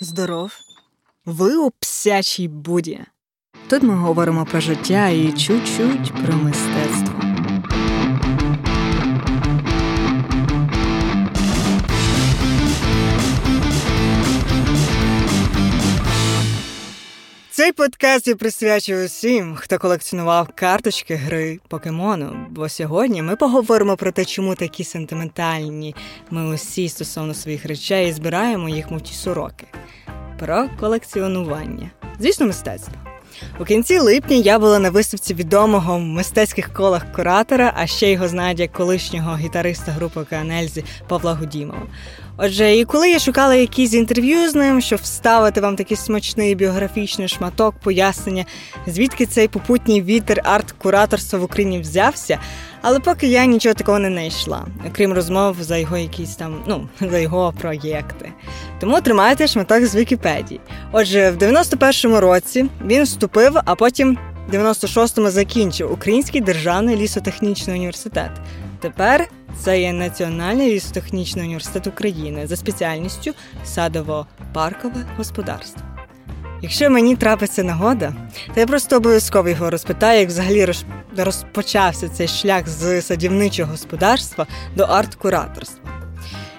Здоров, ви у псячій буді. Тут ми говоримо про життя і чуть-чуть про мистецтво. Цей подкаст я присвячую усім, хто колекціонував карточки гри покемону. Бо сьогодні ми поговоримо про те, чому такі сентиментальні ми усі стосовно своїх речей і збираємо їх, мов ті сороки. Про колекціонування. Звісно, мистецтво. У кінці липня я була на виставці відомого в мистецьких колах куратора, а ще його знають як колишнього гітариста групи Канельзі Павла Гудімова. Отже, і коли я шукала якісь інтерв'ю з ним, щоб вставити вам такий смачний біографічний шматок, пояснення, звідки цей попутній вітер арт-кураторства в Україні взявся, але поки я нічого такого не знайшла, окрім розмов за його якісь там, ну, за його проєкти. Тому тримайте шматок з Вікіпедії. Отже, в 91-му році він вступив, а потім в 96-му закінчив Український державний лісотехнічний університет. Тепер це є Національний лісотехнічний університет України за спеціальністю садово-паркове господарство. Якщо мені трапиться нагода, то я просто обов'язково його розпитаю, як взагалі розпочався цей шлях з садівничого господарства до арт-кураторства.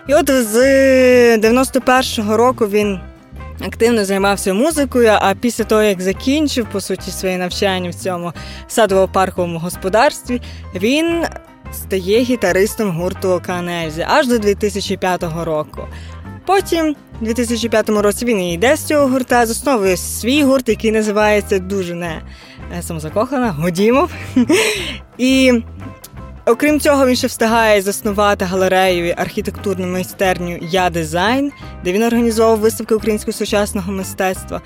І от з 91-го року він активно займався музикою, а після того, як закінчив, по суті, своє навчання в цьому садово-парковому господарстві, він стає гітаристом гурту Оканельзі аж до 2005 року. Потім, у 2005 році, він і йде з цього гурта, засновує свій гурт, який називається дуже не е, самозакохана, Годімов. І окрім цього, він ще встигає заснувати галерею і архітектурну майстерню Я дизайн, де він організовував виставки українського сучасного мистецтва.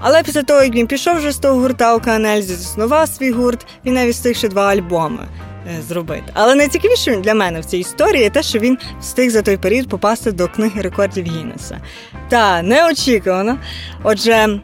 Але після того, як він пішов вже з того гурта у Канельзі, заснував свій гурт, він навіть встиг ще два альбоми. Е, зробити. Але найцікавіше для мене в цій історії те, що він встиг за той період попасти до книги рекордів Гіннеса. Та неочікувано. Отже.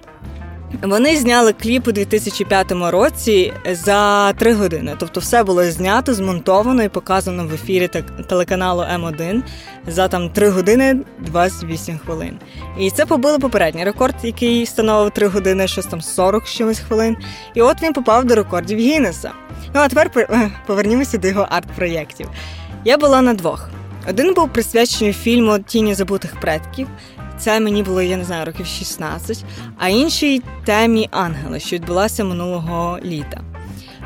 Вони зняли кліп у 2005 році за три години. Тобто, все було знято, змонтовано і показано в ефірі телеканалу М1 за там 3 години 28 хвилин. І це побило попередній рекорд, який становив 3 години, щось там 40 чимось хвилин. І от він попав до рекордів Гіннеса. Ну а тепер повернімося до його арт-проєктів. Я була на двох. Один був присвячений фільму Тіні забутих предків. Це мені було, я не знаю, років 16, а іншій темі ангели, що відбулася минулого літа.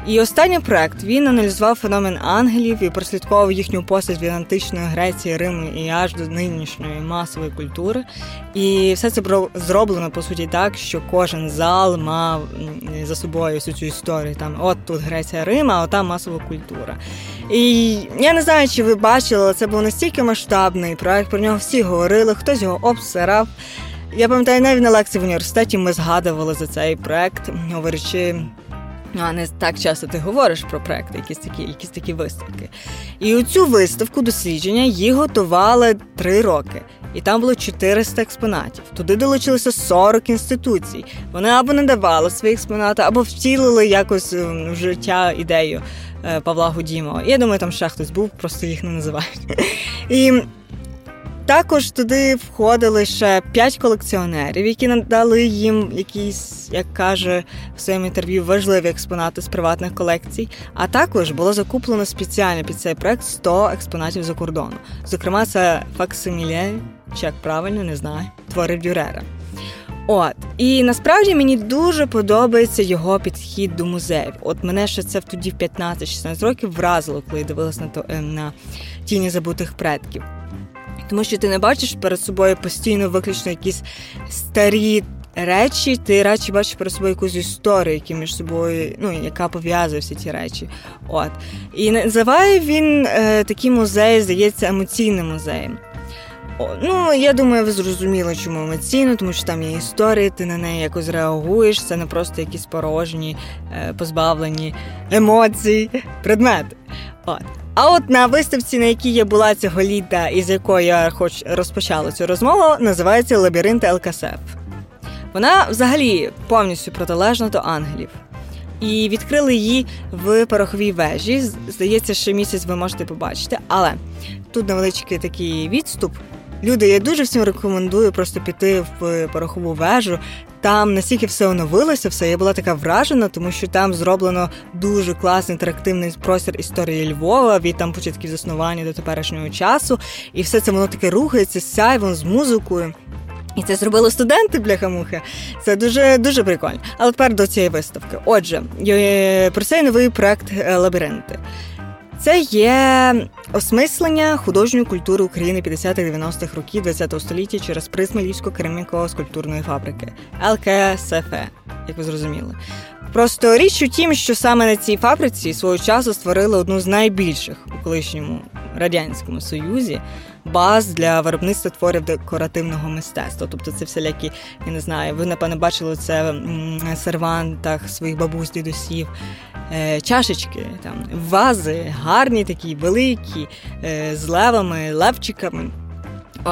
І останній проект він аналізував феномен ангелів і прослідковував їхню постать від античної Греції, Риму і аж до нинішньої масової культури. І все це зроблено по суті так, що кожен зал мав за собою всю цю історію. Там от тут Греція, Рим, а там масова культура. І я не знаю, чи ви бачили, але це був настільки масштабний проект. Про нього всі говорили, хтось його обсирав. Я пам'ятаю, навіть на лекції в університеті ми згадували за цей проект, говорячи. Ну, а не так часто ти говориш про проекти, якісь такі якісь такі виставки. І у цю виставку дослідження їх готували три роки, і там було 400 експонатів. Туди долучилося 40 інституцій. Вони або не давали свої експонати, або втілили якось ем, в життя ідею е, Павла Гудімова. Я думаю, там ще хтось був, просто їх не називають. І також туди входили ще п'ять колекціонерів, які надали їм якісь, як каже в своєму інтерв'ю, важливі експонати з приватних колекцій. А також було закуплено спеціально під цей проект 100 експонатів за кордону. Зокрема, це факсиміле, чи як правильно не знаю, твори Дюрера. От і насправді мені дуже подобається його підхід до музеїв. От мене ще це тоді в 15-16 років вразило, коли дивилась на то ем, на тіні забутих предків тому що ти не бачиш перед собою постійно виключно якісь старі речі, ти радше бачиш перед собою якусь історію, які між собою, ну яка пов'язує всі ті речі. От і називає він е, такі музеї, здається, емоційним музеєм. Ну, я думаю, ви зрозуміли, чому емоційно, тому що там є історія, ти на неї якось реагуєш. Це не просто якісь порожні, е, позбавлені емоцій, предмети. От. А от на виставці, на якій я була цього літа, і з якої я хоч розпочала цю розмову, називається Лабіринт ЛКСФ. Вона взагалі повністю протилежна до ангелів. І відкрили її в пороховій вежі. Здається, що місяць ви можете побачити. Але тут невеличкий такий відступ. Люди, я дуже всім рекомендую просто піти в порохову вежу. Там настільки все оновилося, все я була така вражена, тому що там зроблено дуже класний інтерактивний простір історії Львова від там початків заснування до теперішнього часу, і все це воно таке рухається з сяйвом, з музикою. І це зробили студенти бляха-мухи. Це дуже дуже прикольно. Але тепер до цієї виставки. Отже, про цей новий проект лабіринти. Це є осмислення художньої культури України 50-90-х років ХХ століття через призму львівсько кераміко скульптурної фабрики ЛКСФ, як ви зрозуміли. Просто річ у тім, що саме на цій фабриці свого часу створили одну з найбільших у колишньому радянському союзі баз для виробництва творів декоративного мистецтва. Тобто це всілякі, я не знаю, ви напевно бачили це в сервантах своїх бабусь, дідусів. Е, чашечки, там вази, гарні такі, великі, е, з левами, левчиками.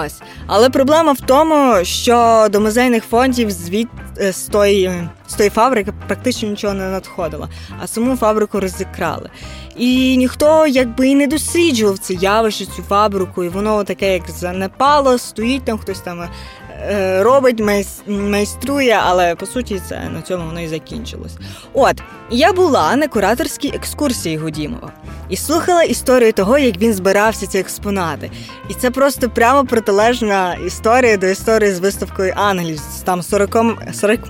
Ось. Але проблема в тому, що до музейних фондів звід е, з тої, з тої фабрики практично нічого не надходило, а саму фабрику розікрали. І ніхто якби і не досліджував це явище, цю фабрику, і воно таке, як занепало, стоїть там хтось там Е, робить, майструє, але по суті це на цьому воно і закінчилось. От я була на кураторській екскурсії Гудімова і слухала історію того, як він збирався ці експонати. І це просто прямо протилежна історія до історії з виставкою Ангелів з там 40 40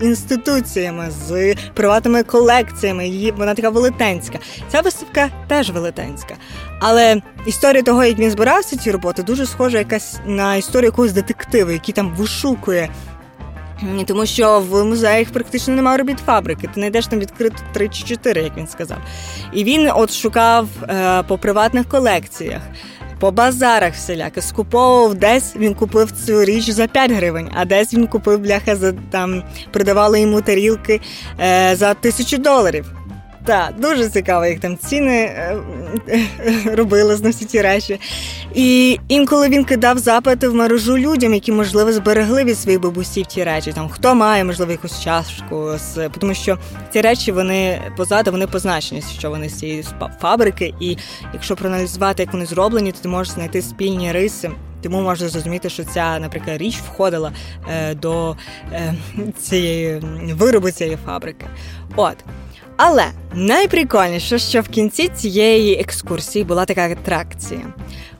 інституціями, з приватними колекціями. Її вона така велетенська. Ця виставка теж велетенська. Але історія того, як він збирався ці роботи, дуже схожа якась на історію якогось детектива, який там вишукує. Тому що в музеях практично немає робіт фабрики. Ти знайдеш там відкрито 3 чи 4, як він сказав. І він от шукав е, по приватних колекціях, по базарах всіляки, скуповував десь він купив цю річ за 5 гривень, а десь він купив бляха за там, продавали йому тарілки е, за тисячу доларів. Так, дуже цікаво, як там ціни е, робили на всі ці речі. І інколи він кидав запити в мережу людям, які, можливо, зберегли від своїх бабусів ті речі. Там Хто має, можливо, якусь чашку, з тому що ці речі вони позаду, вони позначені, що вони з цієї фабрики. І якщо проаналізувати, як вони зроблені, то ти можеш знайти спільні риси. Тому можна зрозуміти, що ця, наприклад, річ входила е, до е, цієї виробу цієї фабрики. От. Але найприкольніше, що в кінці цієї екскурсії була така атракція.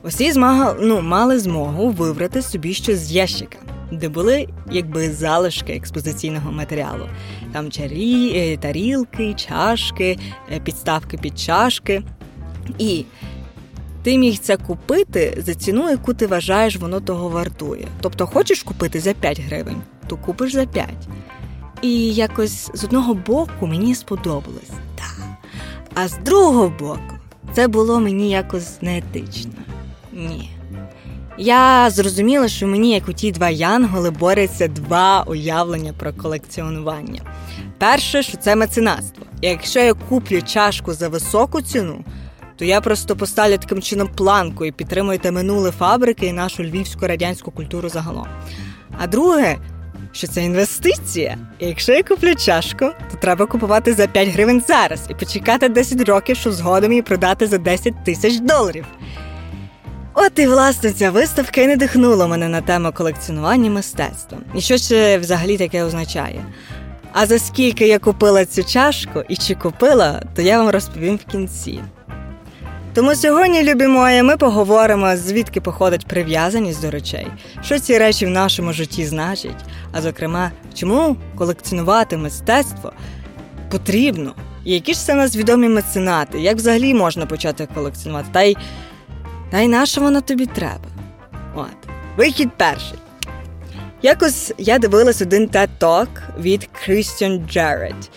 Усі змага, ну, мали змогу вибрати собі щось з ящика, де були якби залишки експозиційного матеріалу. Там чарі, е, тарілки, чашки, е, підставки під чашки. І ти міг це купити за ціну, яку ти вважаєш, воно того вартує. Тобто, хочеш купити за 5 гривень, то купиш за 5. І якось з одного боку мені сподобалось, так. А з другого боку, це було мені якось неетично. Ні. Я зрозуміла, що мені, як у ті два янголи, борються два уявлення про колекціонування. Перше, що це меценатство. Якщо я куплю чашку за високу ціну, то я просто поставлю таким чином планку і підтримуйте минуле фабрики і нашу львівську радянську культуру загалом. А друге, що це інвестиція. І якщо я куплю чашку, то треба купувати за 5 гривень зараз і почекати 10 років, щоб згодом її продати за 10 тисяч доларів. От і власне ця виставка і надихнула мене на тему колекціонування мистецтва. І що це взагалі таке означає? А за скільки я купила цю чашку і чи купила, то я вам розповім в кінці. Тому сьогодні, любі мої, ми поговоримо, звідки походить прив'язаність до речей, що ці речі в нашому житті значать, а зокрема, чому колекціонувати мистецтво потрібно, і які ж це нас відомі меценати, як взагалі можна почати колекціонувати, та й та й на що воно тобі треба. От, вихід перший. Якось я дивилась один TED Talk від Christian Jarrett.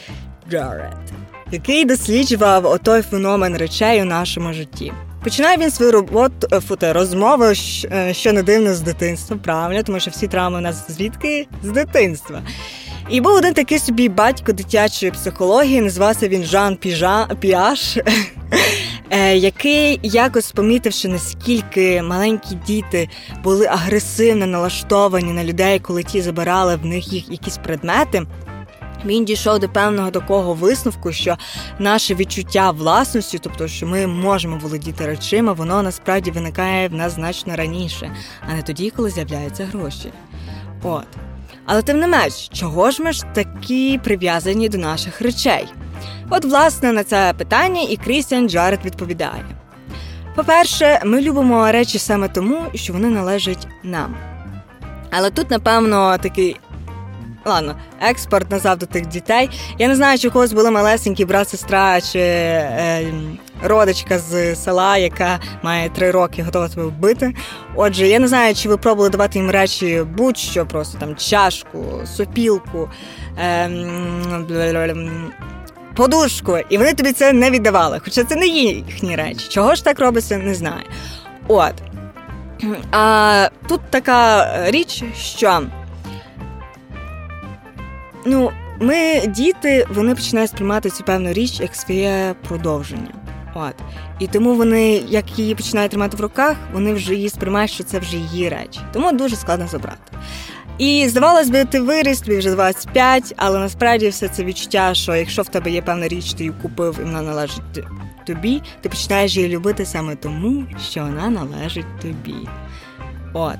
Jarrett який досліджував отой феномен речей у нашому житті. Починає він свою роботу е, фото розмови, е, що не дивно з дитинства, правильно, тому що всі травми у нас звідки з дитинства. І був один такий собі батько дитячої психології, називався він Жан Піжа Піаш, е, який якось помітивши, наскільки маленькі діти були агресивно налаштовані на людей, коли ті забирали в них їх якісь предмети. Він дійшов до певного такого висновку, що наше відчуття власності, тобто, що ми можемо володіти речима, воно насправді виникає в нас значно раніше, а не тоді, коли з'являються гроші. От. Але тим не менш, чого ж ми ж такі прив'язані до наших речей? От, власне, на це питання і Крістіан Джаред відповідає. По-перше, ми любимо речі саме тому, що вони належать нам. Але тут, напевно, такий. Ладно, експорт назад до тих дітей. Я не знаю, чи у когось були малесенькі брат, сестра чи е, родичка з села, яка має три роки, готова тебе вбити. Отже, я не знаю, чи ви пробували давати їм речі будь-що, просто там чашку, сопілку. Е, подушку, і вони тобі це не віддавали. Хоча це не їхні речі. Чого ж так робиться, не знаю. От. А тут така річ, що ну, ми, діти, вони починають сприймати цю певну річ як своє продовження. От. І тому вони, як її починають тримати в руках, вони вже її сприймають, що це вже її речі. Тому дуже складно забрати. І здавалось би, ти виріс, тобі вже 25, але насправді все це відчуття, що якщо в тебе є певна річ, ти її купив і вона належить тобі, ти починаєш її любити саме тому, що вона належить тобі. От.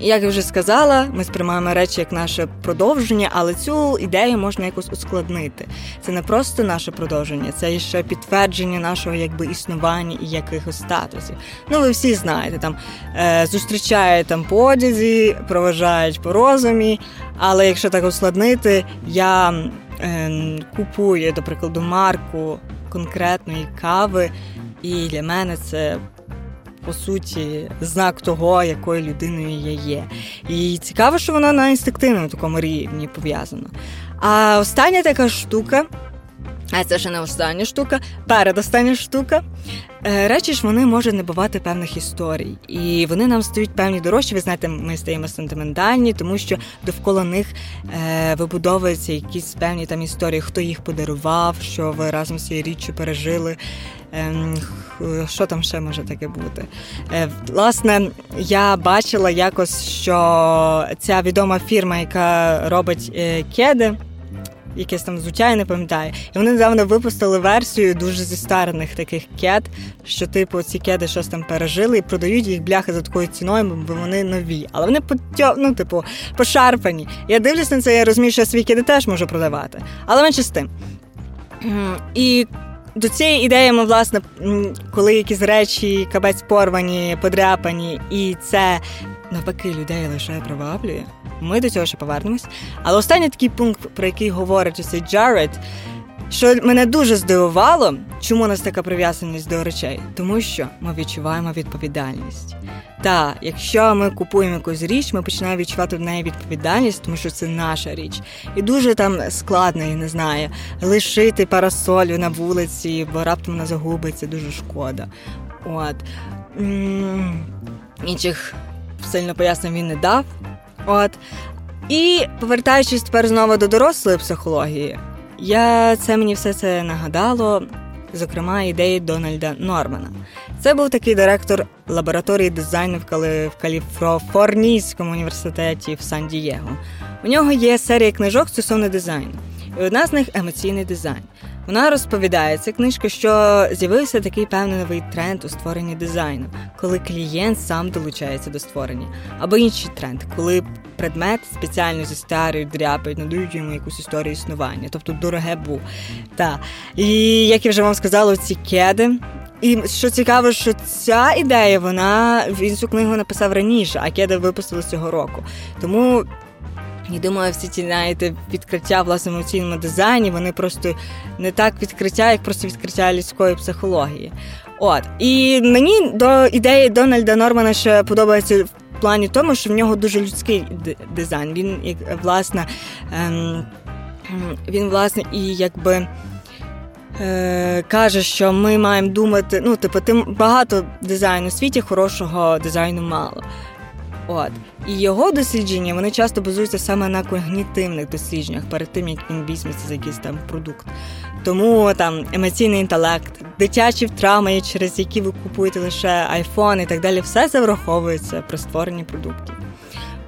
Як я вже сказала, ми сприймаємо речі як наше продовження, але цю ідею можна якось ускладнити. Це не просто наше продовження, це ще підтвердження нашого якби існування і якихось статусів. Ну, ви всі знаєте, там е, зустрічають там по проважають по розумі. Але якщо так ускладнити, я е, купую, до прикладу, марку конкретної кави, і для мене це по суті знак того, якою людиною я є. І цікаво, що воно на інстинктивному такому рівні пов'язано. А остання така штука. А це ще не остання штука, передостання штука. Е, речі ж вони можуть не бувати певних історій, і вони нам стають певні дорожчі. Ви знаєте, ми стаємо сентиментальні, тому що довкола них е, вибудовуються якісь певні там історії, хто їх подарував, що ви разом з цією річчю пережили. Ем, що там ще може таке бути? Е, власне, я бачила якось, що ця відома фірма, яка робить е, кеди. Якесь там взуття, я не пам'ятаю. І вони недавно випустили версію дуже зістарених таких кед, що, типу, ці кеди щось там пережили і продають їх бляхи за такою ціною, бо вони нові. Але вони ну, типу, пошарпані. Я дивлюсь на це, я розумію, що я свої кеди теж можу продавати. Але менше з тим. І до цієї ідеї ми, власне, коли якісь речі кабець порвані, подряпані, і це навпаки людей лише приваблює. Ми до цього ще повернемось. Але останній такий пункт, про який говорить цей Джаред, що мене дуже здивувало, чому у нас така прив'язаність до речей, тому що ми відчуваємо відповідальність. Та якщо ми купуємо якусь річ, ми починаємо відчувати в неї відповідальність, тому що це наша річ. І дуже там складно, я не знаю, лишити парасолю на вулиці, бо раптом вона загубиться, дуже шкода. От інших сильно пояснень він не дав. От. І повертаючись тепер знову до дорослої психології, я це мені все це нагадало, зокрема, ідеї Дональда Нормана. Це був такий директор лабораторії дизайну в Каліфорнійському університеті в Сан-Дієго. У нього є серія книжок стосовно дизайну, і одна з них емоційний дизайн. Вона розповідає ця книжка, що з'явився такий певний новий тренд у створенні дизайну, коли клієнт сам долучається до створення, або інший тренд, коли предмет спеціально зі старою дряпають, надають йому якусь історію існування, тобто дороге був. Та. І як я вже вам сказала, ці кеди. І що цікаво, що ця ідея, вона він цю книгу написав раніше, а кеди випустили цього року. Тому і думаю, всі ці знаєте, відкриття в власне емоційному дизайні, вони просто не так відкриття, як просто відкриття людської психології. От. І мені до ідеї Дональда Нормана ще подобається в плані тому, що в нього дуже людський дизайн. Він, власне, ем, він, власне, і якби. Е, каже, що ми маємо думати, ну, типу, тим багато дизайну у світі, хорошого дизайну мало. От. І його дослідження вони часто базуються саме на когнітивних дослідженнях перед тим, як він візьметься за якийсь там продукт. Тому там емоційний інтелект, дитячі травми, через які ви купуєте лише айфон і так далі, все це враховується при створенні продуктів.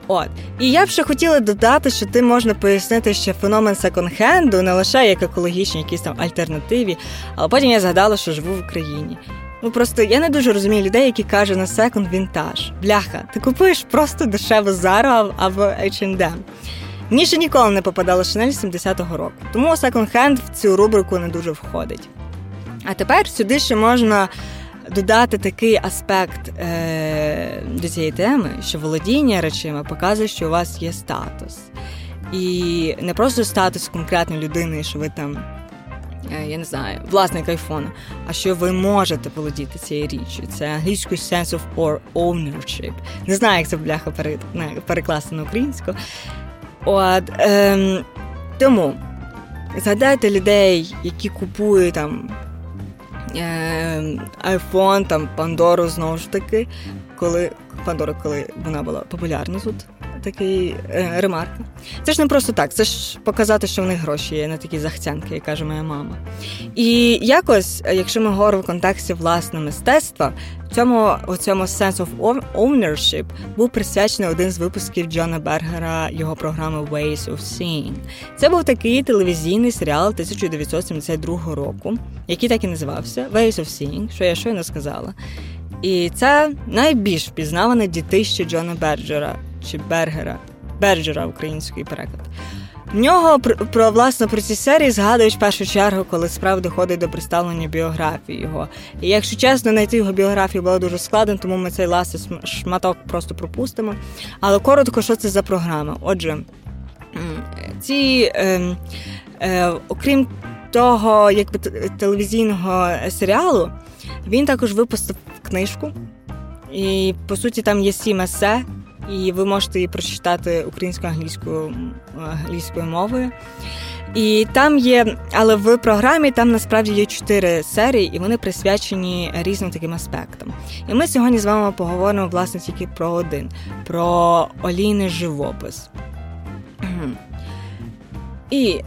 От. І я б ще хотіла додати, що ти можна пояснити ще феномен секонд-хенду не лише як екологічні, якісь там альтернативі, але потім я згадала, що живу в Україні. Ну просто я не дуже розумію людей, які кажуть на секонд вінтаж. Бляха, ти купуєш просто дешеву Zara або H&M. Мені ще ніколи не попадала Шанель 70-го року, тому секонд-хенд в цю рубрику не дуже входить. А тепер сюди ще можна додати такий аспект е- до цієї теми, що володіння речима показує, що у вас є статус. І не просто статус конкретної людини, що ви там, я не знаю, власник айфону, а що ви можете володіти цією річчю. Це англійською sense of ownership. Не знаю, як це бляха перекласти на українську. От, ем, Тому згадайте людей, які купують там iPhone, там Пандору знову ж таки, коли Пандора, коли вона була популярна тут. Такий е, ремарк. Це ж не просто так, це ж показати, що в них гроші є, не такі захцянки, як каже моя мама. І якось, якщо ми говоримо в контексті власне мистецтва, цьому у цьому sense of ownership був присвячений один з випусків Джона Бергера його програми Ways of Seeing. Це був такий телевізійний серіал 1972 року, який так і називався Ways of Seeing, що я щойно сказала. І це найбільш впізнаване дітище Джона Берджера чи Бергера, Берджера український переклад. В нього про власне про ці серії згадують в першу чергу, коли справа доходить до представлення біографії його. І якщо чесно, знайти його біографію було дуже складно, тому ми цей ласий шматок просто пропустимо. Але коротко, що це за програма? Отже, ці, е, е, окрім того, якби телевізійного серіалу, він також випустив книжку. І по суті там є сім есе, і ви можете її прочитати українською англійською англійською мовою. І там є, але в програмі там насправді є чотири серії, і вони присвячені різним таким аспектам. І ми сьогодні з вами поговоримо власне тільки про один: про олійний живопис. І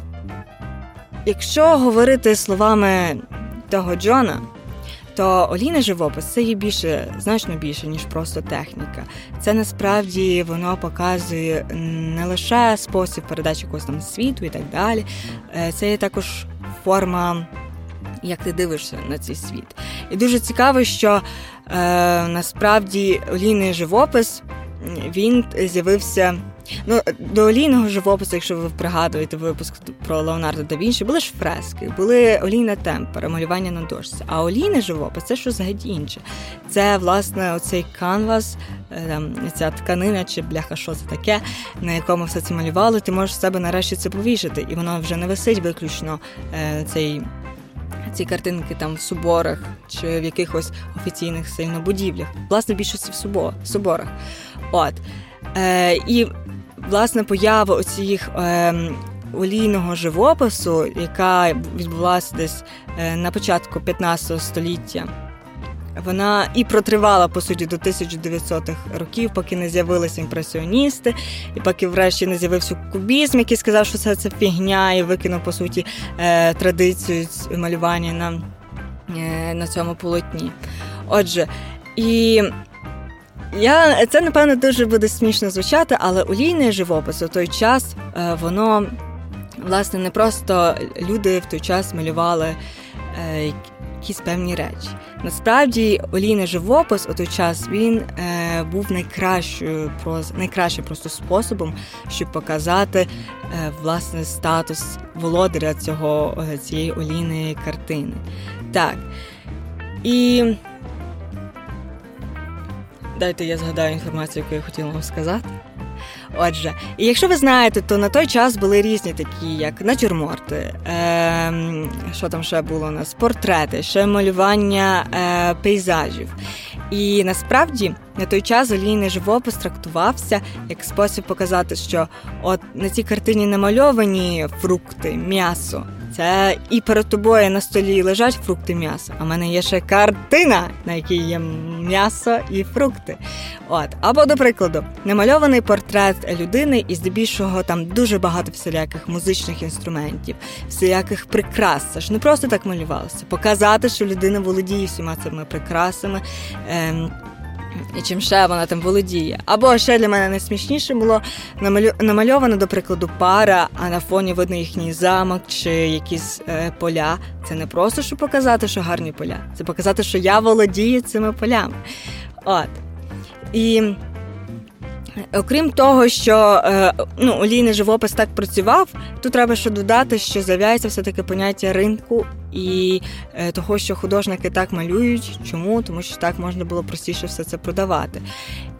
якщо говорити словами того Джона то олійний живопис це є більше, значно більше, ніж просто техніка. Це насправді воно показує не лише спосіб передачі якогось там світу і так далі. Е, це є також форма. Як ти дивишся на цей світ, і дуже цікаво, що е, насправді олійний живопис він з'явився Ну, до олійного живопису, якщо ви пригадуєте випуск про Леонардо да Вінчі, були ж фрески, були олійна темпера, малювання на дошці. А олійний живопис це щось геть інше. Це, власне, оцей канвас, е, ця тканина чи бляха, що це таке, на якому все це малювали, ти можеш себе нарешті це повішати, і воно вже не висить виключно е, цей. Ці картинки там в соборах чи в якихось офіційних сильно будівлях, власне, більшості в соборах. От. Е, І власне поява оцих е, олійного живопису, яка відбулася десь е, на початку 15 століття. Вона і протривала по суті до 1900-х років, поки не з'явилися імпресіоністи, і поки, врешті, не з'явився кубізм, який сказав, що це це фігня, і викинув по суті е, традицію малювання на, е, на цьому полотні. Отже, і я це напевно дуже буде смішно звучати, але олійний живопис у той час е, воно власне не просто люди в той час малювали е, якісь певні речі. Насправді, олійний живопис у той час він е, був найкращою найкращим просто способом, щоб показати власне статус володаря цього цієї олійної картини. Так. І Дайте я згадаю інформацію, яку я хотіла вам сказати. Отже, і якщо ви знаєте, то на той час були різні такі, як натюрморти, е, що там ще було у нас, портрети, ще малювання е, пейзажів. І насправді на той час олійний живопис трактувався як спосіб показати, що от на цій картині намальовані фрукти, м'ясо. Це і перед тобою на столі лежать фрукти м'ясо. А в мене є ще картина, на якій є м'ясо і фрукти. От, або, до прикладу, намальований портрет людини, і здебільшого там дуже багато всіляких музичних інструментів, всіляких прикрас. Це ж не просто так малювалося. Показати, що людина володіє всіма цими прикрасами. Ем, і чим ще вона там володіє. Або ще для мене найсмішніше було намальована, до прикладу, пара, а на фоні видно їхній замок чи якісь е, поля. Це не просто щоб показати, що гарні поля, це показати, що я володію цими полями. От. І Окрім того, що е, ну, олійний живопис так працював, тут треба ще додати, що з'являється все-таки поняття ринку і е, того, що художники так малюють. Чому? Тому що так можна було простіше все це продавати.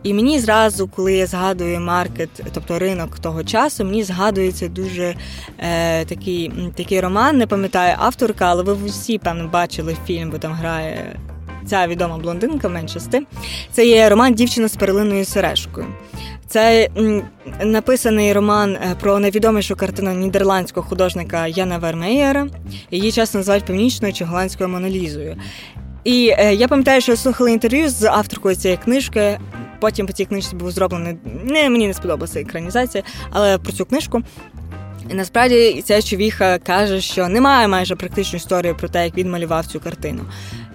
І мені зразу, коли я згадую маркет, тобто ринок того часу, мені згадується дуже е, такий такий роман, не пам'ятаю авторка, але ви всі, певно, бачили фільм, бо там грає. Ця відома блондинка менше з тим. Це є роман Дівчина з перлиною сережкою. Це написаний роман е, про найвідомішу картину нідерландського художника Яна Вермеєра. Її часто називають північною чи голландською монолізою. І е, я пам'ятаю, що я слухала інтерв'ю з авторкою цієї книжки. Потім по цій книжці був зроблений не мені не сподобалася екранізація, але про цю книжку. І насправді ця човіха каже, що немає майже практичної історії про те, як він малював цю картину.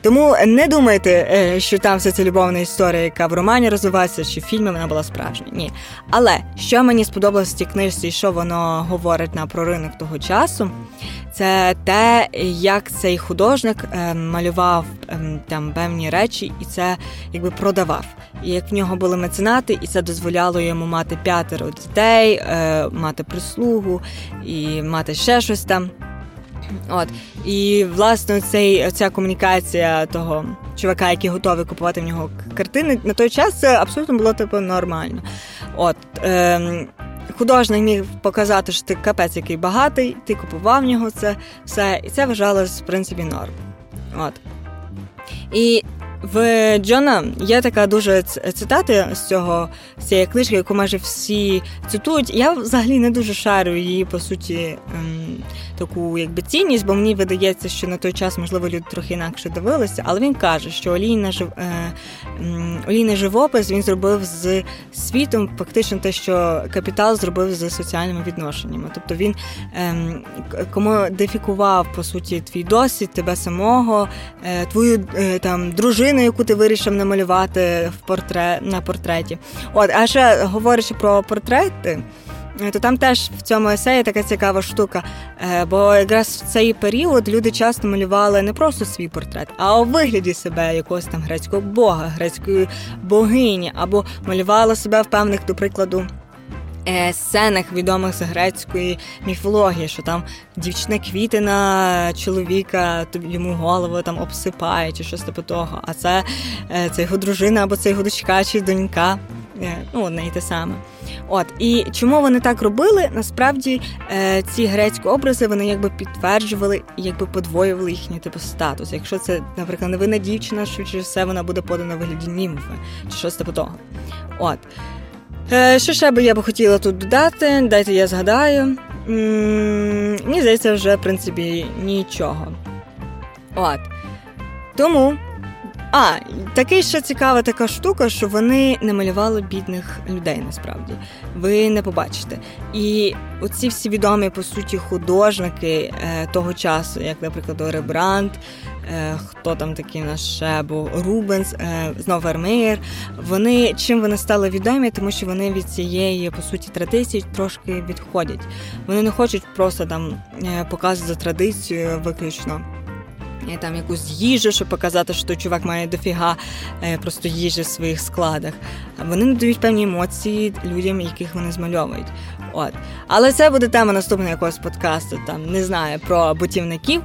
Тому не думайте, е, що там вся ця любовна історія, яка в романі розвивається, чи в фільмі вона була справжня. Ні. Але що мені сподобалось в цій книжці, і що воно говорить на про ринок того часу, це те, як цей художник е, малював ем, там певні речі, і це якби продавав. І як в нього були меценати, і це дозволяло йому мати п'ятеро дітей, е, мати прислугу і мати ще щось там. От і власне цей ця комунікація того чувака, який готовий купувати в нього картини, на той час це абсолютно було типу нормально. От е, художник міг показати, що ти капець, який багатий, ти купував в нього це все, і це вважалось в принципі норм. От. І в Джона є така дуже цитата з цього з цієї книжки, яку майже всі цитують. Я взагалі не дуже шарю її по суті ем, таку якби цінність, бо мені видається, що на той час можливо люди трохи інакше дивилися. Але він каже, що олійна жив е, олійний живопис він зробив з світом, фактично те, що капітал зробив з соціальними відношеннями. Тобто він ем, комодифікував по суті твій досвід, тебе самого, е, твою е, там дружину людину, яку ти вирішив намалювати в портрет на портреті. От, а ще говорячи про портрети. То там теж в цьому есеї така цікава штука. Е, бо якраз в цей період люди часто малювали не просто свій портрет, а у вигляді себе якогось там грецького бога, грецької богині, або малювали себе в певних, до прикладу, Е, сценах відомих з грецької міфології, що там дівчина квіти на чоловіка йому голову там обсипає, чи щось типу того. А це е, це його дружина або це його дочка чи донька. Е, ну, одне і те саме. От і чому вони так робили? Насправді ці грецькі образи вони якби підтверджували і якби подвоювали їхній типу статус. Якщо це, наприклад, невинна дівчина, що через все вона буде подана вигляді німфи, чи щось типу того. От. Е, що ще би я би хотіла тут додати? Дайте я згадаю. Мені здається, вже в принципі нічого. От. Тому. А, такий ще цікава така штука, що вони не малювали бідних людей насправді. Ви не побачите. І оці всі відомі, по суті, художники е, того часу, як, наприклад, Рембрандт, Е, хто там такий наш ще був Рубенс, е, знову Вермеєр. Вони чим вони стали відомі, тому що вони від цієї по суті традиції трошки відходять. Вони не хочуть просто там е, показувати традицію виключно. І там якусь їжу, щоб показати, що той чувак має дофіга просто їжі в своїх складах. Вони надають певні емоції людям, яких вони змальовують. От. Але це буде тема наступного якогось подкасту. Там не знаю про бутівників.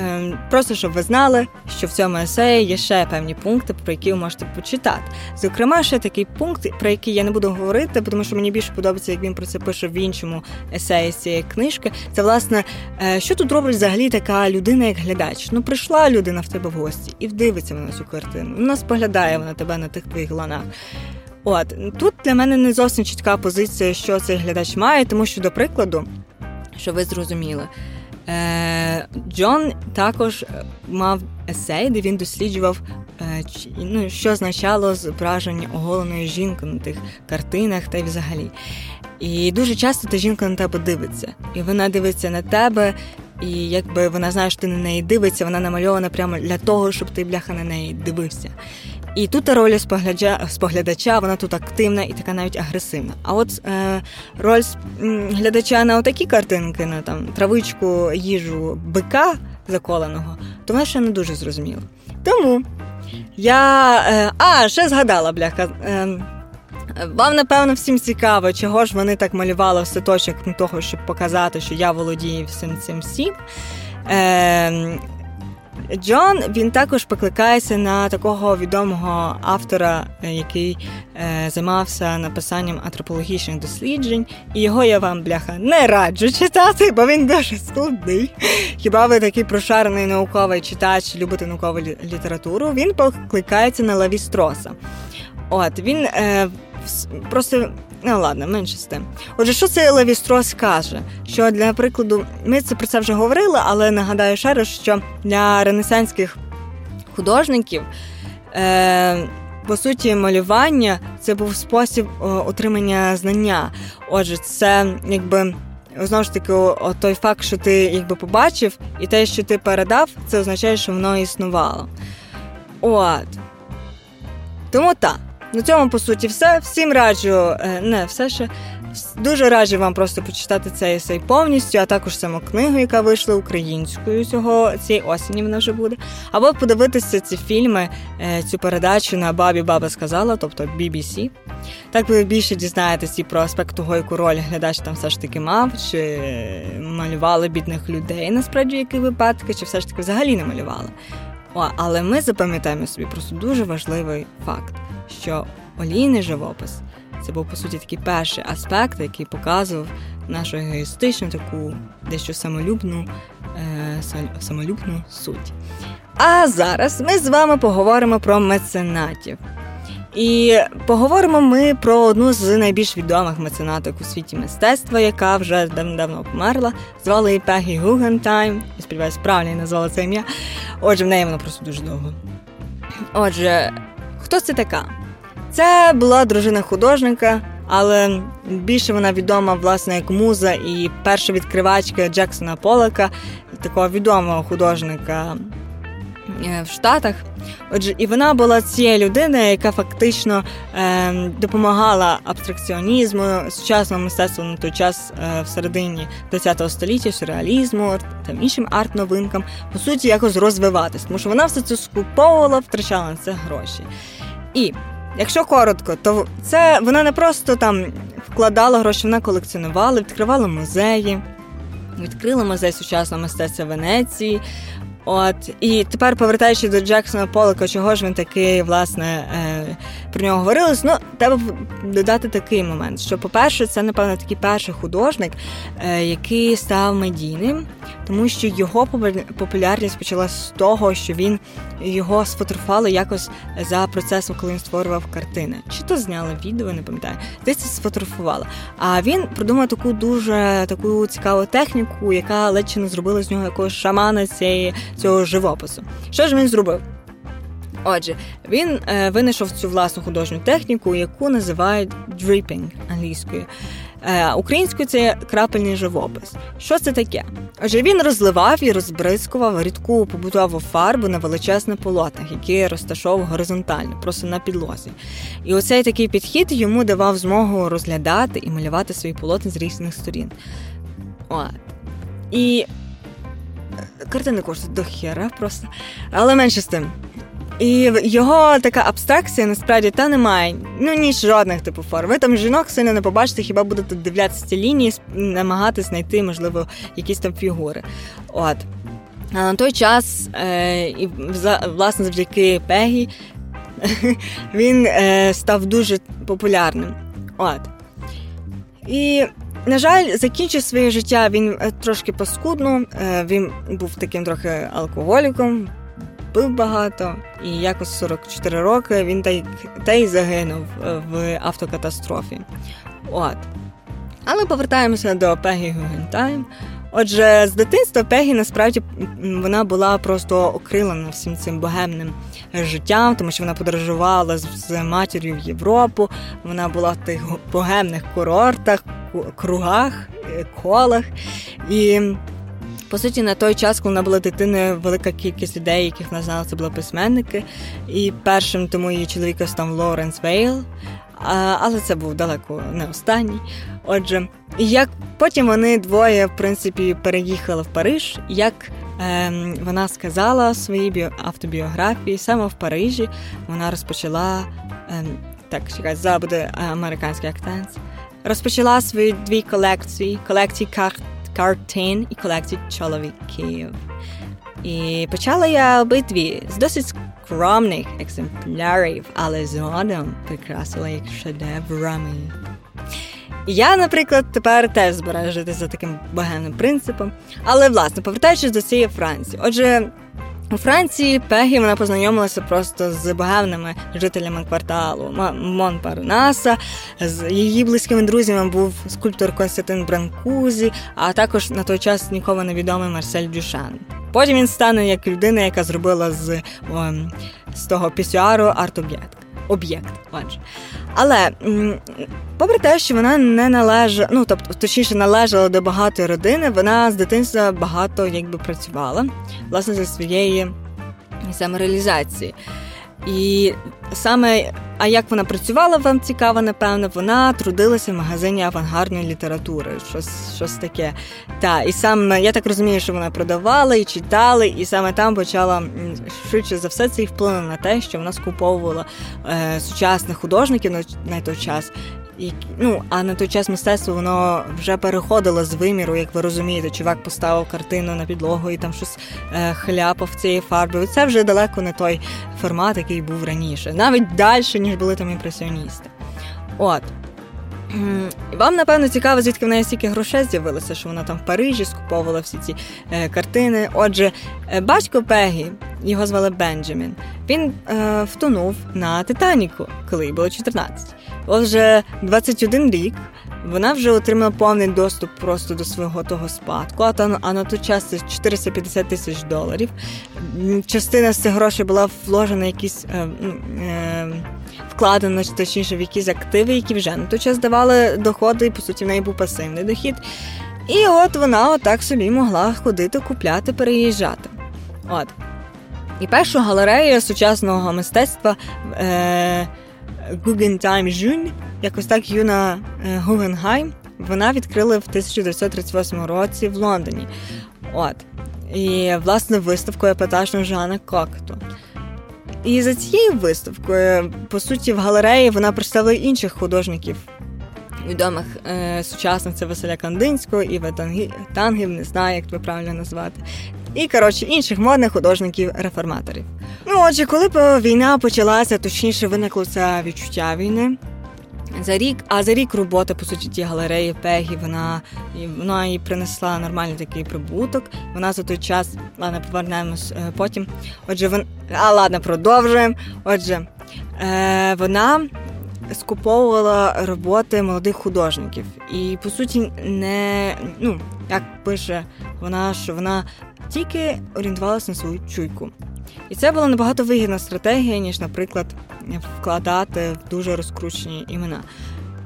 Ем, просто щоб ви знали, що в цьому есеї є ще певні пункти, про які ви можете почитати. Зокрема, ще такий пункт, про який я не буду говорити, тому що мені більше подобається, як він про це пише в іншому есеї з цієї книжки. Це власне, е, що тут робить взагалі така людина, як глядач. Ну, прийшла людина в тебе в гості і вдивиться на цю картину. Вона споглядає вона тебе на тих твоїх ланах. От тут для мене не зовсім чітка позиція, що цей глядач має, тому що, до прикладу, що ви зрозуміли. Е, Джон також мав есей, де він досліджував, е, ну, що означало зображення оголеної жінки на тих картинах та й взагалі. І дуже часто та жінка на тебе дивиться, і вона дивиться на тебе, і якби вона знає, що ти на неї дивиться, вона намальована прямо для того, щоб ти бляха на неї дивився. І тут роль споглядача, вона тут активна і така навіть агресивна. А от е, роль глядача на отакі картинки, на там травичку, їжу бика заколеного, то вона ще не дуже зрозуміла. Тому я. Е, а, ще згадала, бляха. Е, вам, напевно, всім цікаво, чого ж вони так малювали все точно, крім того, щоб показати, що я володію всім цим всім. Е, Джон він також покликається на такого відомого автора, е, який е, займався написанням антропологічних досліджень, і його я вам, бляха, не раджу читати, бо він дуже складний. Хіба ви такий прошарений науковий читач, любите наукову літературу? Він покликається на Лаві Строса. От він е, просто Ну, ладно, менше з тим. Отже, що цей Леві Строс каже? Що для прикладу, ми це про це вже говорили, але нагадаю ще раз, що для ренесанських художників. Е, по суті, малювання це був спосіб отримання знання. Отже, це якби знову ж таки, той факт, що ти якби побачив, і те, що ти передав, це означає, що воно існувало. От. Тому так. На цьому, по суті, все. Всім раджу, е, не все ще. Дуже раджу вам просто почитати цей есей повністю, а також саму книгу, яка вийшла українською цього цієї осені вона вже буде. Або подивитися ці фільми, е, цю передачу на Бабі Баба сказала, тобто BBC. Так ви більше дізнаєтесь і про аспект того, яку роль глядач там все ж таки мав, чи малювали бідних людей, насправді які випадки, чи все ж таки взагалі не малювали. О, Але ми запам'ятаємо собі просто дуже важливий факт що олійний живопис це був по суті такий перший аспект, який показував нашу егоїстичну, таку дещо самолюбну, е, самолюбну суть. А зараз ми з вами поговоримо про меценатів. І поговоримо ми про одну з найбільш відомих меценаток у світі мистецтва, яка вже давно померла. Звали її Пегі Гугентайм. Я сподіваюся, правильно назвала це ім'я. Отже, в неї вона просто дуже довго. Отже, хто це така? Це була дружина художника, але більше вона відома власне як муза і перша відкривачка Джексона Полака, такого відомого художника в Штатах. Отже, і вона була цією людиною, яка фактично е, допомагала абстракціонізму, сучасному мистецтву на той час е, в середині ХХ століття, сюрреалізму та іншим арт-новинкам, по суті, якось розвиватись, тому що вона все це скуповувала, втрачала на це гроші. І Якщо коротко, то це вона не просто там вкладала гроші, вона колекціонувала, відкривала музеї, відкрила музей сучасного мистецтва Венеції. От і тепер, повертаючи до Джексона Полика, чого ж він такий, власне, е, про нього говорилось, ну треба додати такий момент: що, по-перше, це, напевно, такий перший художник, е, який став медійним, тому що його популярність почалася з того, що він його сфотографували якось за процесом, коли він створював картини. Чи то зняли відео, не пам'ятаю, десь це сфотографували. А він придумав таку дуже таку цікаву техніку, яка ледь чи не зробила з нього якогось шамана цієї цього живопису. Що ж він зробив? Отже, він е, винайшов цю власну художню техніку, яку називають dripping англійською. Е, Українською це крапельний живопис. Що це таке? Отже, він розливав і розбризкував рідку побутову фарбу на величезних полотнах, які розташовував горизонтально, просто на підлозі. І оцей такий підхід йому давав змогу розглядати і малювати свої полотна з різних сторін. О. І картини коштують до хера просто. Але менше з тим. І його така абстракція насправді та немає. Ну ні жодних типу форм. Ви там жінок сильно не побачите, хіба будете дивлятися ці лінії, намагатись знайти, можливо, якісь там фігури. От. А на той час, е, і власне завдяки Пегі, він е, став дуже популярним. От. І, на жаль, закінчив своє життя він е, трошки паскудно, е, він був таким трохи алкоголіком пив багато, і якось 44 роки він та й, та й загинув е, в автокатастрофі. От. Але повертаємося до Пегі Гугентайм. Отже, з дитинства Пегі насправді вона була просто окрилена всім цим богемним життям, тому що вона подорожувала з матір'ю в Європу. Вона була в тих богемних курортах, кругах, е, колах. І По суті, на той час, коли вона була дитиною, велика кількість людей, яких вона знала, це були письменники. І першим тому її чоловіка став Лоренс Вейл, але це був далеко не останній. Отже, як потім вони двоє, в принципі, переїхали в Париж, як ем, вона сказала в своїй автобіографії, саме в Парижі вона розпочала ем, так, чекай, забуде американський акцент, розпочала свої дві колекції: колекції карт, картин і колекції чоловіків. І почала я обидві з досить скромних екземплярів, але згодом прикрасила їх шедеврами. Я, наприклад, тепер теж збираю жити за таким богемним принципом. Але, власне, повертаючись до цієї Франції, отже. У Франції Пегі вона познайомилася просто з багавними жителями кварталу Монпарнаса. З її близькими друзями був скульптор Константин Бранкузі, а також на той час нікому невідомий Марсель Дюшан. Потім він стане як людина, яка зробила з о, з того пісюару арт-об'єкт. Об'єкт, отже. Але попри те, що вона не належала, ну тобто, точніше, належала до багатої родини, вона з дитинства багато якби працювала власне за своєї самореалізації. І саме, а як вона працювала, вам цікаво, напевно, вона трудилася в магазині авангардної літератури, щось щось таке. Та, І саме, я так розумію, що вона продавала і читала, і саме там почала швидше за все це і вплинуло на те, що вона скуповувала е, сучасних художників на, на той час, ну, А на той час мистецтво воно вже переходило з виміру, як ви розумієте, чувак поставив картину на підлогу і там щось е, хляпав цієї фарби. Це вже далеко не той формат, який був раніше, навіть далі, ніж були там імпресіоністи. От. Вам, напевно, цікаво, звідки в неї стільки грошей з'явилося, що вона там в Парижі скуповувала всі ці е, картини. Отже, е, батько Пегі, його звали Бенджамін, він е, втонув на Титаніку, коли їй було 14. Отже, 21 рік вона вже отримала повний доступ просто до свого того спадку. А, та, а на той час це 450 тисяч доларів. Частина з цих грошей була вложена якісь е, е, вкладена, точніше, в якісь активи, які вже на той час давали доходи, і по суті в неї був пасивний дохід. І от вона отак собі могла ходити, купляти, переїжджати. От. І першу галерею сучасного мистецтва. Е, Guggenheim Жюнь, якось так Юна Гугенхайм, вона відкрила в 1938 році в Лондоні. От. І, власне, виставкою епатажного Жана Кокто. І за цією виставкою, по суті, в галереї вона представила інших художників. Відомих е, сучасних Василя Кандинського, Іва Тангів, не знаю, як це правильно назвати. І, коротше, інших модних художників-реформаторів. Ну, отже, коли війна почалася, точніше виникло це відчуття війни. За рік, а за рік роботи, по суті, ті галереї Пегі, вона вона їй принесла нормальний такий прибуток. Вона за той час, ладно, повернемось е, потім. Отже, вон, а ладно, продовжуємо. Отже, е, вона скуповувала роботи молодих художників. І, по суті, не ну, як пише вона, що вона тільки орієнтувалася на свою чуйку. І це була набагато вигідна стратегія, ніж, наприклад, вкладати в дуже розкручені імена.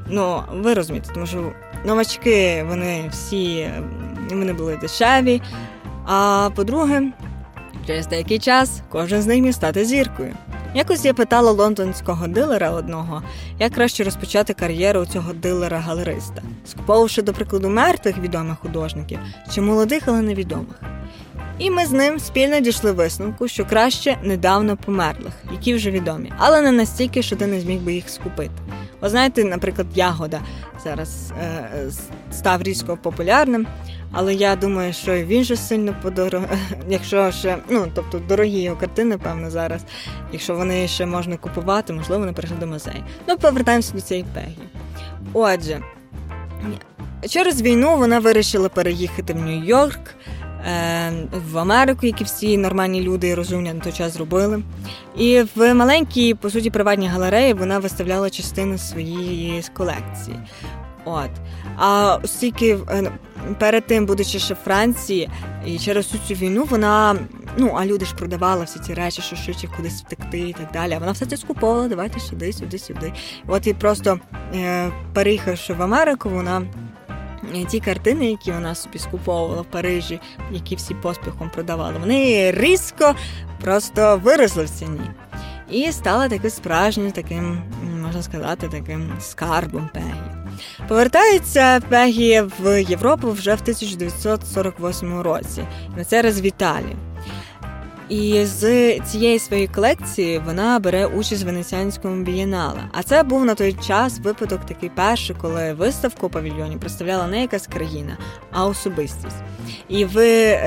Ну, ви розумієте, тому що новачки, вони всі вони були дешеві. А по-друге, через деякий час кожен з них міг стати зіркою. Якось я питала лондонського дилера одного, як краще розпочати кар'єру цього дилера-галериста, скуповувавши, до прикладу, мертвих відомих художників чи молодих, але невідомих. І ми з ним спільно дійшли висновку, що краще недавно померлих, які вже відомі, але не настільки, що ти не зміг би їх скупити. Ви знаєте, наприклад, ягода зараз е, став різко популярним, але я думаю, що він же сильно подорог... якщо ще, ну тобто дорогі його картини, певно, зараз, якщо вони ще можна купувати, можливо, вони прийшли до музею. Ну, повертаємося до цієї пегі. Отже, через війну вона вирішила переїхати в Нью-Йорк. Е, в Америку, як і всі нормальні люди і розумні на той час зробили. І в маленькій, по суті, приватній галереї вона виставляла частину своєї колекції. От. А оскільки е, перед тим, будучи ще в Франції, і через всю цю війну, вона. Ну, а люди ж продавали всі ці речі, що швидше кудись втекти і так далі. Вона все це скуповувала, давайте сюди, сюди, сюди. От і просто е, переїхавши в Америку, вона ті картини, які вона собі скуповувала в Парижі, які всі поспіхом продавали, вони різко просто виросли в ціні. І стала таким справжнім, таким, можна сказати, таким скарбом Пегі. Повертається Пегі в Європу вже в 1948 році. На це раз в Італії. І з цієї своєї колекції вона бере участь в венеціанському бієнале. А це був на той час випадок такий перший, коли виставку у павільйоні представляла не якась країна, а особистість. І в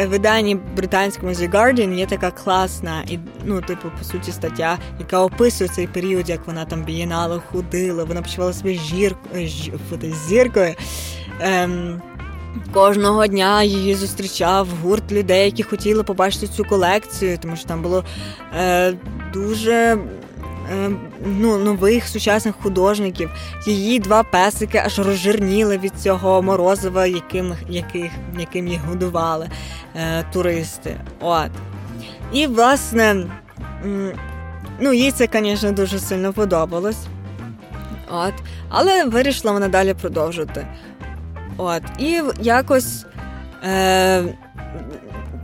виданні британському The Guardian є така класна і ну, типу, по суті, стаття, яка описує цей період, як вона там бієнале ходила, вона почувала себе жіркою, зіркою. Ем, Кожного дня її зустрічав гурт людей, які хотіли побачити цю колекцію, тому що там було е, дуже е, ну, нових сучасних художників. Її два песики аж розжирніли від цього морозива, яким яких, яким їх годували е, туристи. От. І, власне, ну, їй це, звісно, дуже сильно подобалось. От. Але вирішила вона далі продовжувати. От, І якось, е,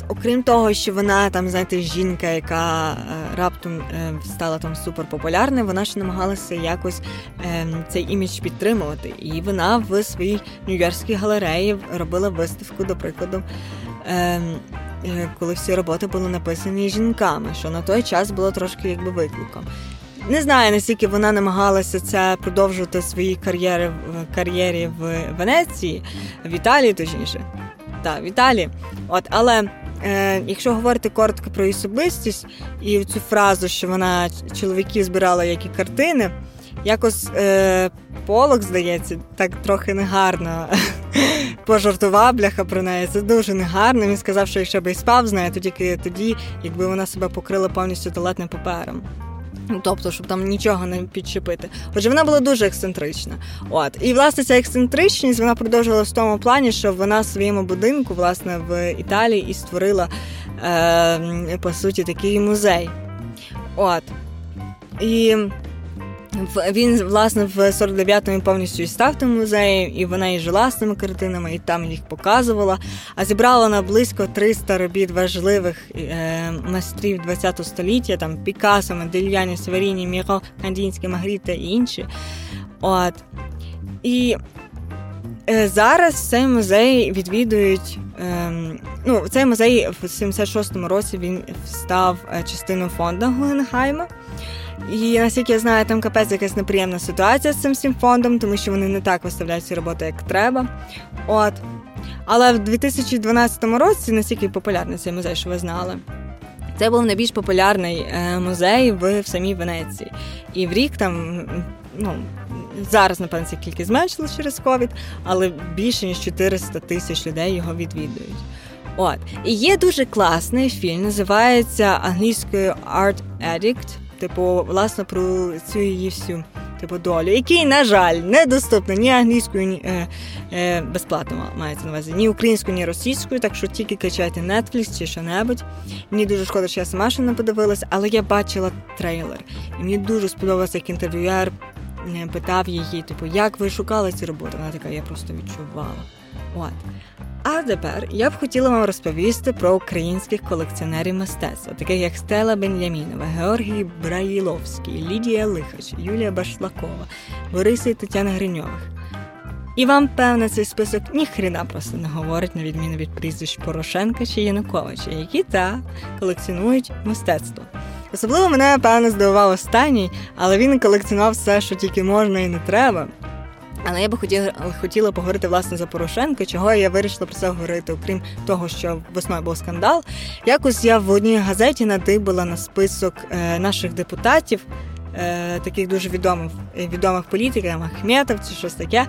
окрім того, що вона там, знаєте, жінка, яка е, раптом е, стала там суперпопулярною, вона ще намагалася якось е, цей імідж підтримувати. І вона в своїй нью-йоркській галереї робила виставку, до прикладу. Е, е коли всі роботи були написані жінками, що на той час було трошки якби викликом. Не знаю, наскільки вона намагалася це продовжувати свої кар'єри в кар'єрі в Венеції, в Італії, точніше. Так, в Італії. От, але е, якщо говорити коротко про особистість і цю фразу, що вона чоловіків збирала як і картини, якось е, полок, здається, так трохи негарно пожартував бляха про неї. Це дуже негарно. Він сказав, що якщо б і спав з нею, то тільки тоді, якби вона себе покрила повністю туалетним папером. Ну, тобто, щоб там нічого не підчепити. Отже, вона була дуже ексцентрична. От. І, власне, ця ексцентричність вона продовжувала в тому плані, що вона в своєму будинку, власне, в Італії і створила, е, по суті, такий музей. От. І він, власне, в 49-му повністю і став тим музеєм, і вона і жила з цими картинами, і там їх показувала. А зібрала вона близько 300 робіт важливих е, майстрів ХХ століття, там Пікассо, Модельяні, Северіні, Міро, Кандінський, Магріта і інші. От. І е, зараз цей музей відвідують. Е, ну, Цей музей в 76-му році він став е, частиною фонду Гугенгайма. І наскільки я знаю, там капець якась неприємна ситуація з цим всім фондом, тому що вони не так виставляють ці роботи, як треба. От. Але в 2012 році, наскільки популярний цей музей, що ви знали, це був найбільш популярний е, музей в, самій Венеції. І в рік там, ну, зараз, напевно, ця кількість зменшилась через ковід, але більше ніж 400 тисяч людей його відвідують. От. І є дуже класний фільм, називається англійською Art Addict типу, власне, про цю її всю типу, долю, який, на жаль, недоступний ні англійською, ні е, е, безплатно мається на увазі, ні українською, ні російською, так що тільки качайте Netflix чи що-небудь. Мені дуже шкода, що я сама ще не подивилася, але я бачила трейлер. І мені дуже сподобався як інтерв'юер. Е, питав її, типу, як ви шукали ці роботи? Вона така, я просто відчувала. От. А тепер я б хотіла вам розповісти про українських колекціонерів мистецтва, таких як Стела Бен'ямінова, Георгій Браїловський, Лідія Лихач, Юлія Башлакова, Бориса і Тетяна Гриньових. І вам, певне, цей список ніхрена просто не говорить, на відміну від прізвищ Порошенка чи Януковича, які та колекціонують мистецтво. Особливо мене, певно, здивував останній, але він колекціонував все, що тільки можна і не треба. Але я би хотіла хотіла поговорити власне за Порошенка, чого я вирішила про це говорити, окрім того, що весною був скандал. Якось я в одній газеті надибила на список е, наших депутатів, е, таких дуже відомих відомих політиків, Ахметов чи щось таке.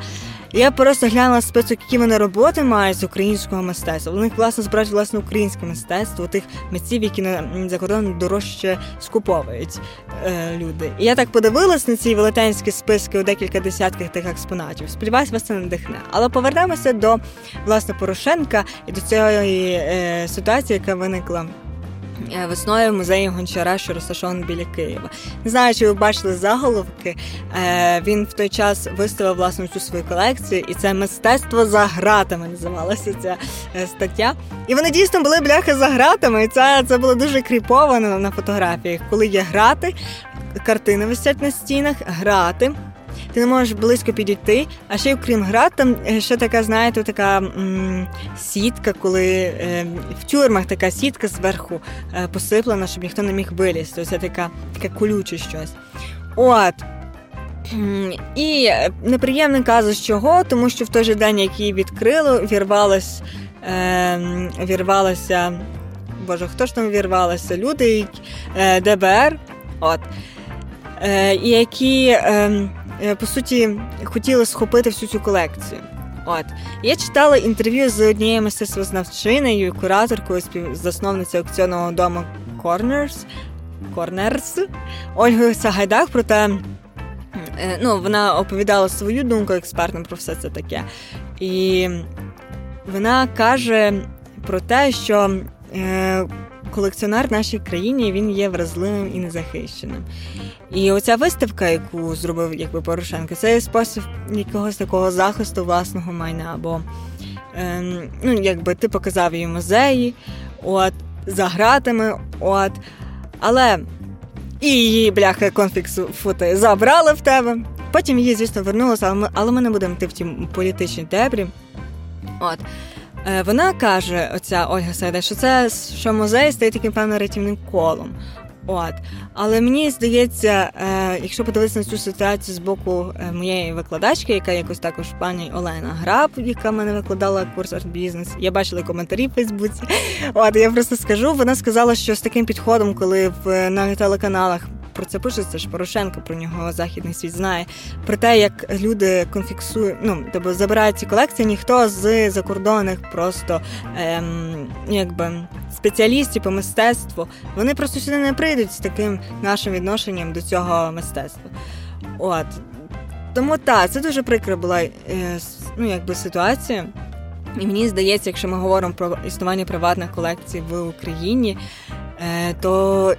Я просто глянула список, які вони роботи мають з українського мистецтва. Вони власне збирають власне українське мистецтво, тих митців, які на за кордоном дорожче скуповують е, люди. І я так подивилась на ці велетенські списки у декілька десятків тих експонатів. Сподіваюсь, вас це надихне. Але повернемося до власне Порошенка і до цієї е, ситуації, яка виникла весною в музеї Гончара, що розташований біля Києва. Не знаю, чи ви бачили заголовки. Е, він в той час виставив власну цю свою колекцію, і це мистецтво за гратами називалася ця е, стаття. І вони дійсно були бляхи за гратами. І це це було дуже кріповано на фотографіях, коли є грати, картини висять на стінах, грати ти не можеш близько підійти. А ще, й окрім град, там е, ще така, знаєте, така м- сітка, коли е, в тюрмах така сітка зверху е, посиплена, щоб ніхто не міг вилізти. Це така таке колюче щось. От. І неприємний казус чого, тому що в той же день, який відкрили, вірвалось, е, вірвалося. Боже, хто ж там вірвалося? Люди, е, ДБР, от, е, які Е, по суті хотіли схопити всю цю колекцію. От я читала інтерв'ю з однією мистецтвознавчиною, кураторкою, співзасновницею аукціонного дому Corners, Corners Ольгою Сагайдак про те, е, ну, вона оповідала свою думку експертно про все це таке. І вона каже про те, що е, колекціонер в нашій країні він є вразливим і незахищеним. І оця виставка, яку зробив якби Порошенко, це спосіб якогось такого захисту власного майна. Бо ем, ну, якби ти показав її музеї, от, за гратами, от, але і її бляха конфіксу фото забрали в тебе. Потім її, звісно, вернулося, але ми, але ми не будемо йти в ті політичні дебрі. От. Е, вона каже, оця Ольга Сайда, що це що музей стає таким певним рятівним колом. От, але мені здається, е, якщо подивитися на цю ситуацію з боку е, моєї викладачки, яка якось також пані Олена Граб, яка мене викладала курс арт-бізнес, я бачила коментарі в Фейсбуці. От я просто скажу, вона сказала, що з таким підходом, коли в на телеканалах про це пишеться ж Порошенко, про нього західний світ знає. Про те, як люди конфіксують, ну тобто забирають ці колекції, ніхто з закордонних просто ем, якби спеціалістів по мистецтву, вони просто сюди не прийдуть з таким нашим відношенням до цього мистецтва. От. Тому так, це дуже прикра була е, ну, якби ситуація. І мені здається, якщо ми говоримо про існування приватних колекцій в Україні, е, то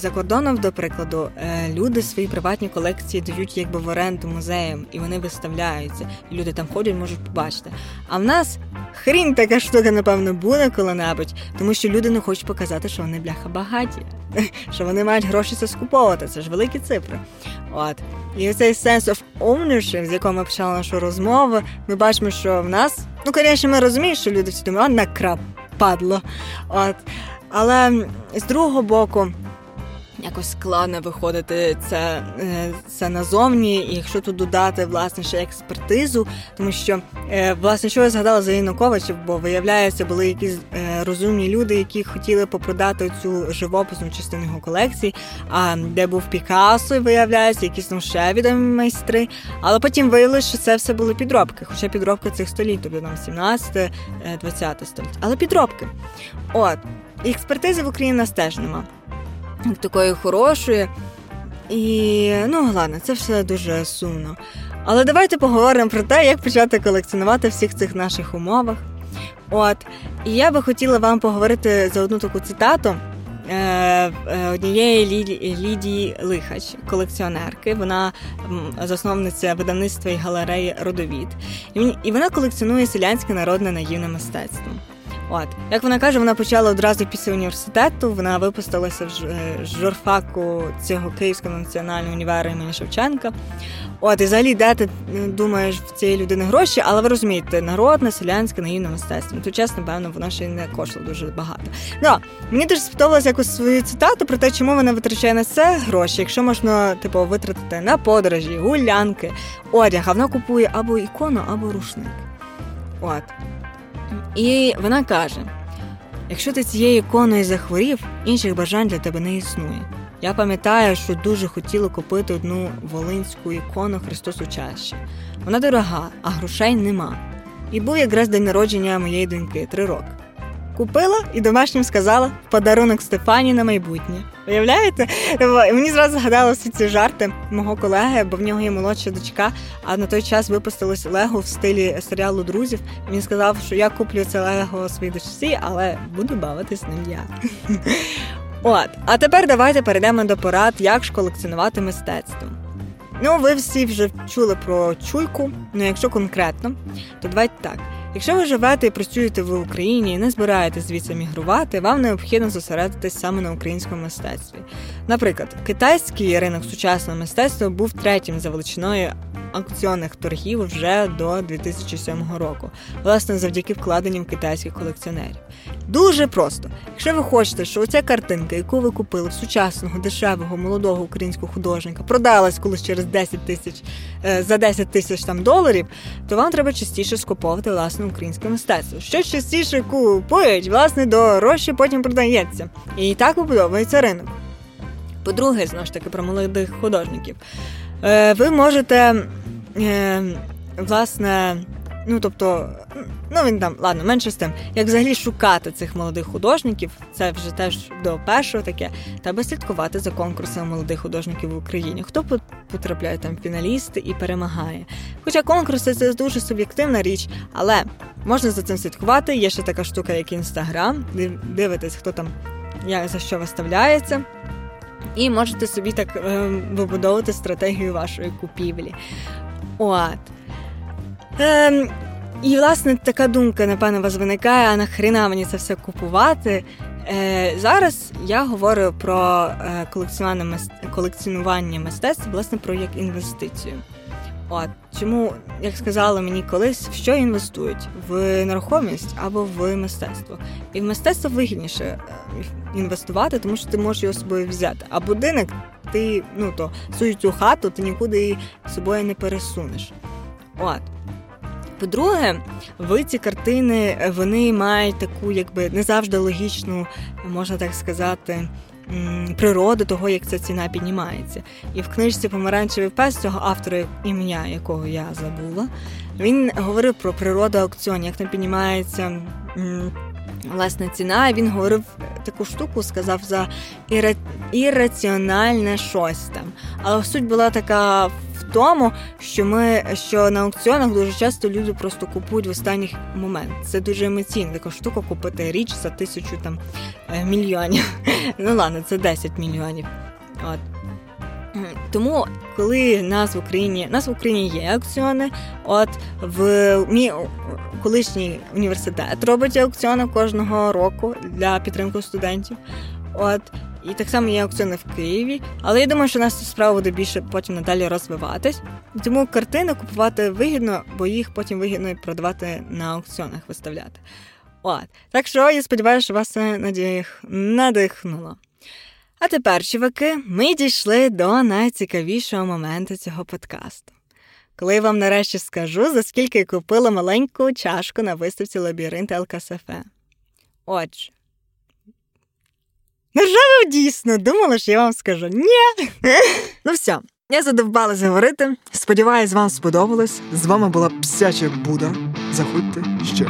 за кордоном, до прикладу, е, люди свої приватні колекції дають якби в оренду музеям, і вони виставляються. І люди там ходять, можуть побачити. А в нас хрінь така штука, напевно, буде коли-небудь, тому що люди не хочуть показати, що вони бляха багаті, що вони мають гроші це скуповувати. Це ж великі цифри. От. І оцей sense of ownership, з якого ми почали нашу розмову, ми бачимо, що в нас, ну, звісно, ми розуміємо, що люди всі думають, на крап падло. От. Але з другого боку якось складно виходити це е, це назовні, і якщо тут додати власне ще експертизу, тому що е, власне що я згадала за Януковича, бо виявляється, були якісь е, розумні люди, які хотіли попродати цю живописну частину його колекції, а де був Пікассо, виявляється, якісь там ще відомі майстри. Але потім виявилося, що це все були підробки, хоча підробки цих століть, тобто там 17-20 століття. Але підробки. От. Експертизи в Україні нас теж такої хорошої. І ну ладно, це все дуже сумно. Але давайте поговоримо про те, як почати колекціонувати всіх цих наших умовах. От, і я би хотіла вам поговорити за одну таку цитату е, е, однієї Лідії, Лідії Лихач, колекціонерки. Вона засновниця видавництва і галереї Родовід. І вона колекціонує селянське народне наївне мистецтво. От як вона каже, вона почала одразу після університету. Вона випустилася в е, журфаку цього Київського національного універу імені Шевченка. От, і взагалі, де ти е, думаєш в цієї людини гроші, але ви розумієте, народне, селянське, наївне мистецтво. Ну, то чесно, певно, воно ще й не коштувало дуже багато. Ну, Мені дуже сподобалася якусь свою цитату про те, чому вона витрачає на це гроші, якщо можна типу, витратити на подорожі, гулянки, одяг, а вона купує або ікону, або рушник. От. І вона каже: якщо ти цією іконою захворів, інших бажань для тебе не існує. Я пам'ятаю, що дуже хотіла купити одну волинську ікону Христос Учаще. Вона дорога, а грошей нема. І був якраз день народження моєї доньки три роки. Купила і домашнім сказала в подарунок Стефані на майбутнє. Уявляєте? Мені зразу згадали всі ці жарти мого колеги, бо в нього є молодша дочка. А на той час випустилось Лего в стилі серіалу друзів. Він сказав, що я куплю це Лего своїй дочці, але буду бавитись ним я. От, а тепер давайте перейдемо до порад, як ж колекціонувати мистецтво. Ну, ви всі вже чули про чуйку, ну якщо конкретно, то давайте так. Якщо ви живете і працюєте в Україні і не збираєтесь звідси мігрувати, вам необхідно зосередитись саме на українському мистецтві. Наприклад, китайський ринок сучасного мистецтва був третім за величиною аукціонних торгів вже до 2007 року, власне, завдяки вкладенням китайських колекціонерів. Дуже просто. Якщо ви хочете, що оця картинка, яку ви купили в сучасного, дешевого, молодого українського художника, продалась колись через 10 тисяч е, за 10 тисяч там доларів, то вам треба частіше скуповувати власне українське мистецтво. Що частіше купують, власне, дорожче потім продається. І так побудовується ринок. По-друге, знову ж таки, про молодих художників. Е, ви можете, е, власне, ну тобто, ну він там, ладно, менше з тим, як взагалі шукати цих молодих художників, це вже теж до першого таке, треба слідкувати за конкурсами молодих художників в Україні. Хто потрапляє там фіналісти і перемагає. Хоча конкурси це дуже суб'єктивна річ, але можна за цим слідкувати. Є ще така штука, як інстаграм, дивитесь, хто там як за що виставляється. І можете собі так е, вибудовувати стратегію вашої купівлі. От. Е, і, власне, така думка, напевно, вас виникає, а нахрена мені це все купувати. Е, Зараз я говорю про е, колекціонування колекціонування мистецтв, власне, про як інвестицію. От чому, як сказали мені колись, в що інвестують в нерухомість або в мистецтво, і в мистецтво вигідніше е, інвестувати, тому що ти можеш його собою взяти. А будинок ти ну то свою цю хату ти нікуди її собою не пересунеш. От. По-друге, ви ці картини вони мають таку, якби не завжди логічну, можна так сказати природи того, як ця ціна піднімається. І в книжці Помаранчевий пес цього автора, ім'я якого я забула, він говорив про природу аукціонів, як там піднімається. Власне, ціна, він говорив таку штуку, сказав за іра... ірраціональне щось там. Але суть була така тому, що ми що на аукціонах дуже часто люди просто купують в останній момент. Це дуже емоційна така штука купити річ за тисячу там е, мільйонів. Ну ладно, це 10 мільйонів. От. Тому, коли нас в Україні нас в Україні є аукціони, от в мій колишній університет робить аукціони кожного року для підтримки студентів. От і так само є аукціони в Києві. Але я думаю, що нас справа буде більше потім надалі розвиватись. Тому картини купувати вигідно, бо їх потім вигідно продавати на аукціонах виставляти. От. Так що я сподіваюся, що вас це надих... надихнуло. А тепер, чуваки, ми дійшли до найцікавішого моменту цього подкасту. Коли я вам нарешті скажу, за скільки я купила маленьку чашку на виставці лабіринт ЛКСФ. Отже, Ви дійсно думала, що я вам скажу? Ні. Ну все, я задовбалась говорити. Сподіваюсь, вам сподобалось. З вами була Псяча Буда. Заходьте ще.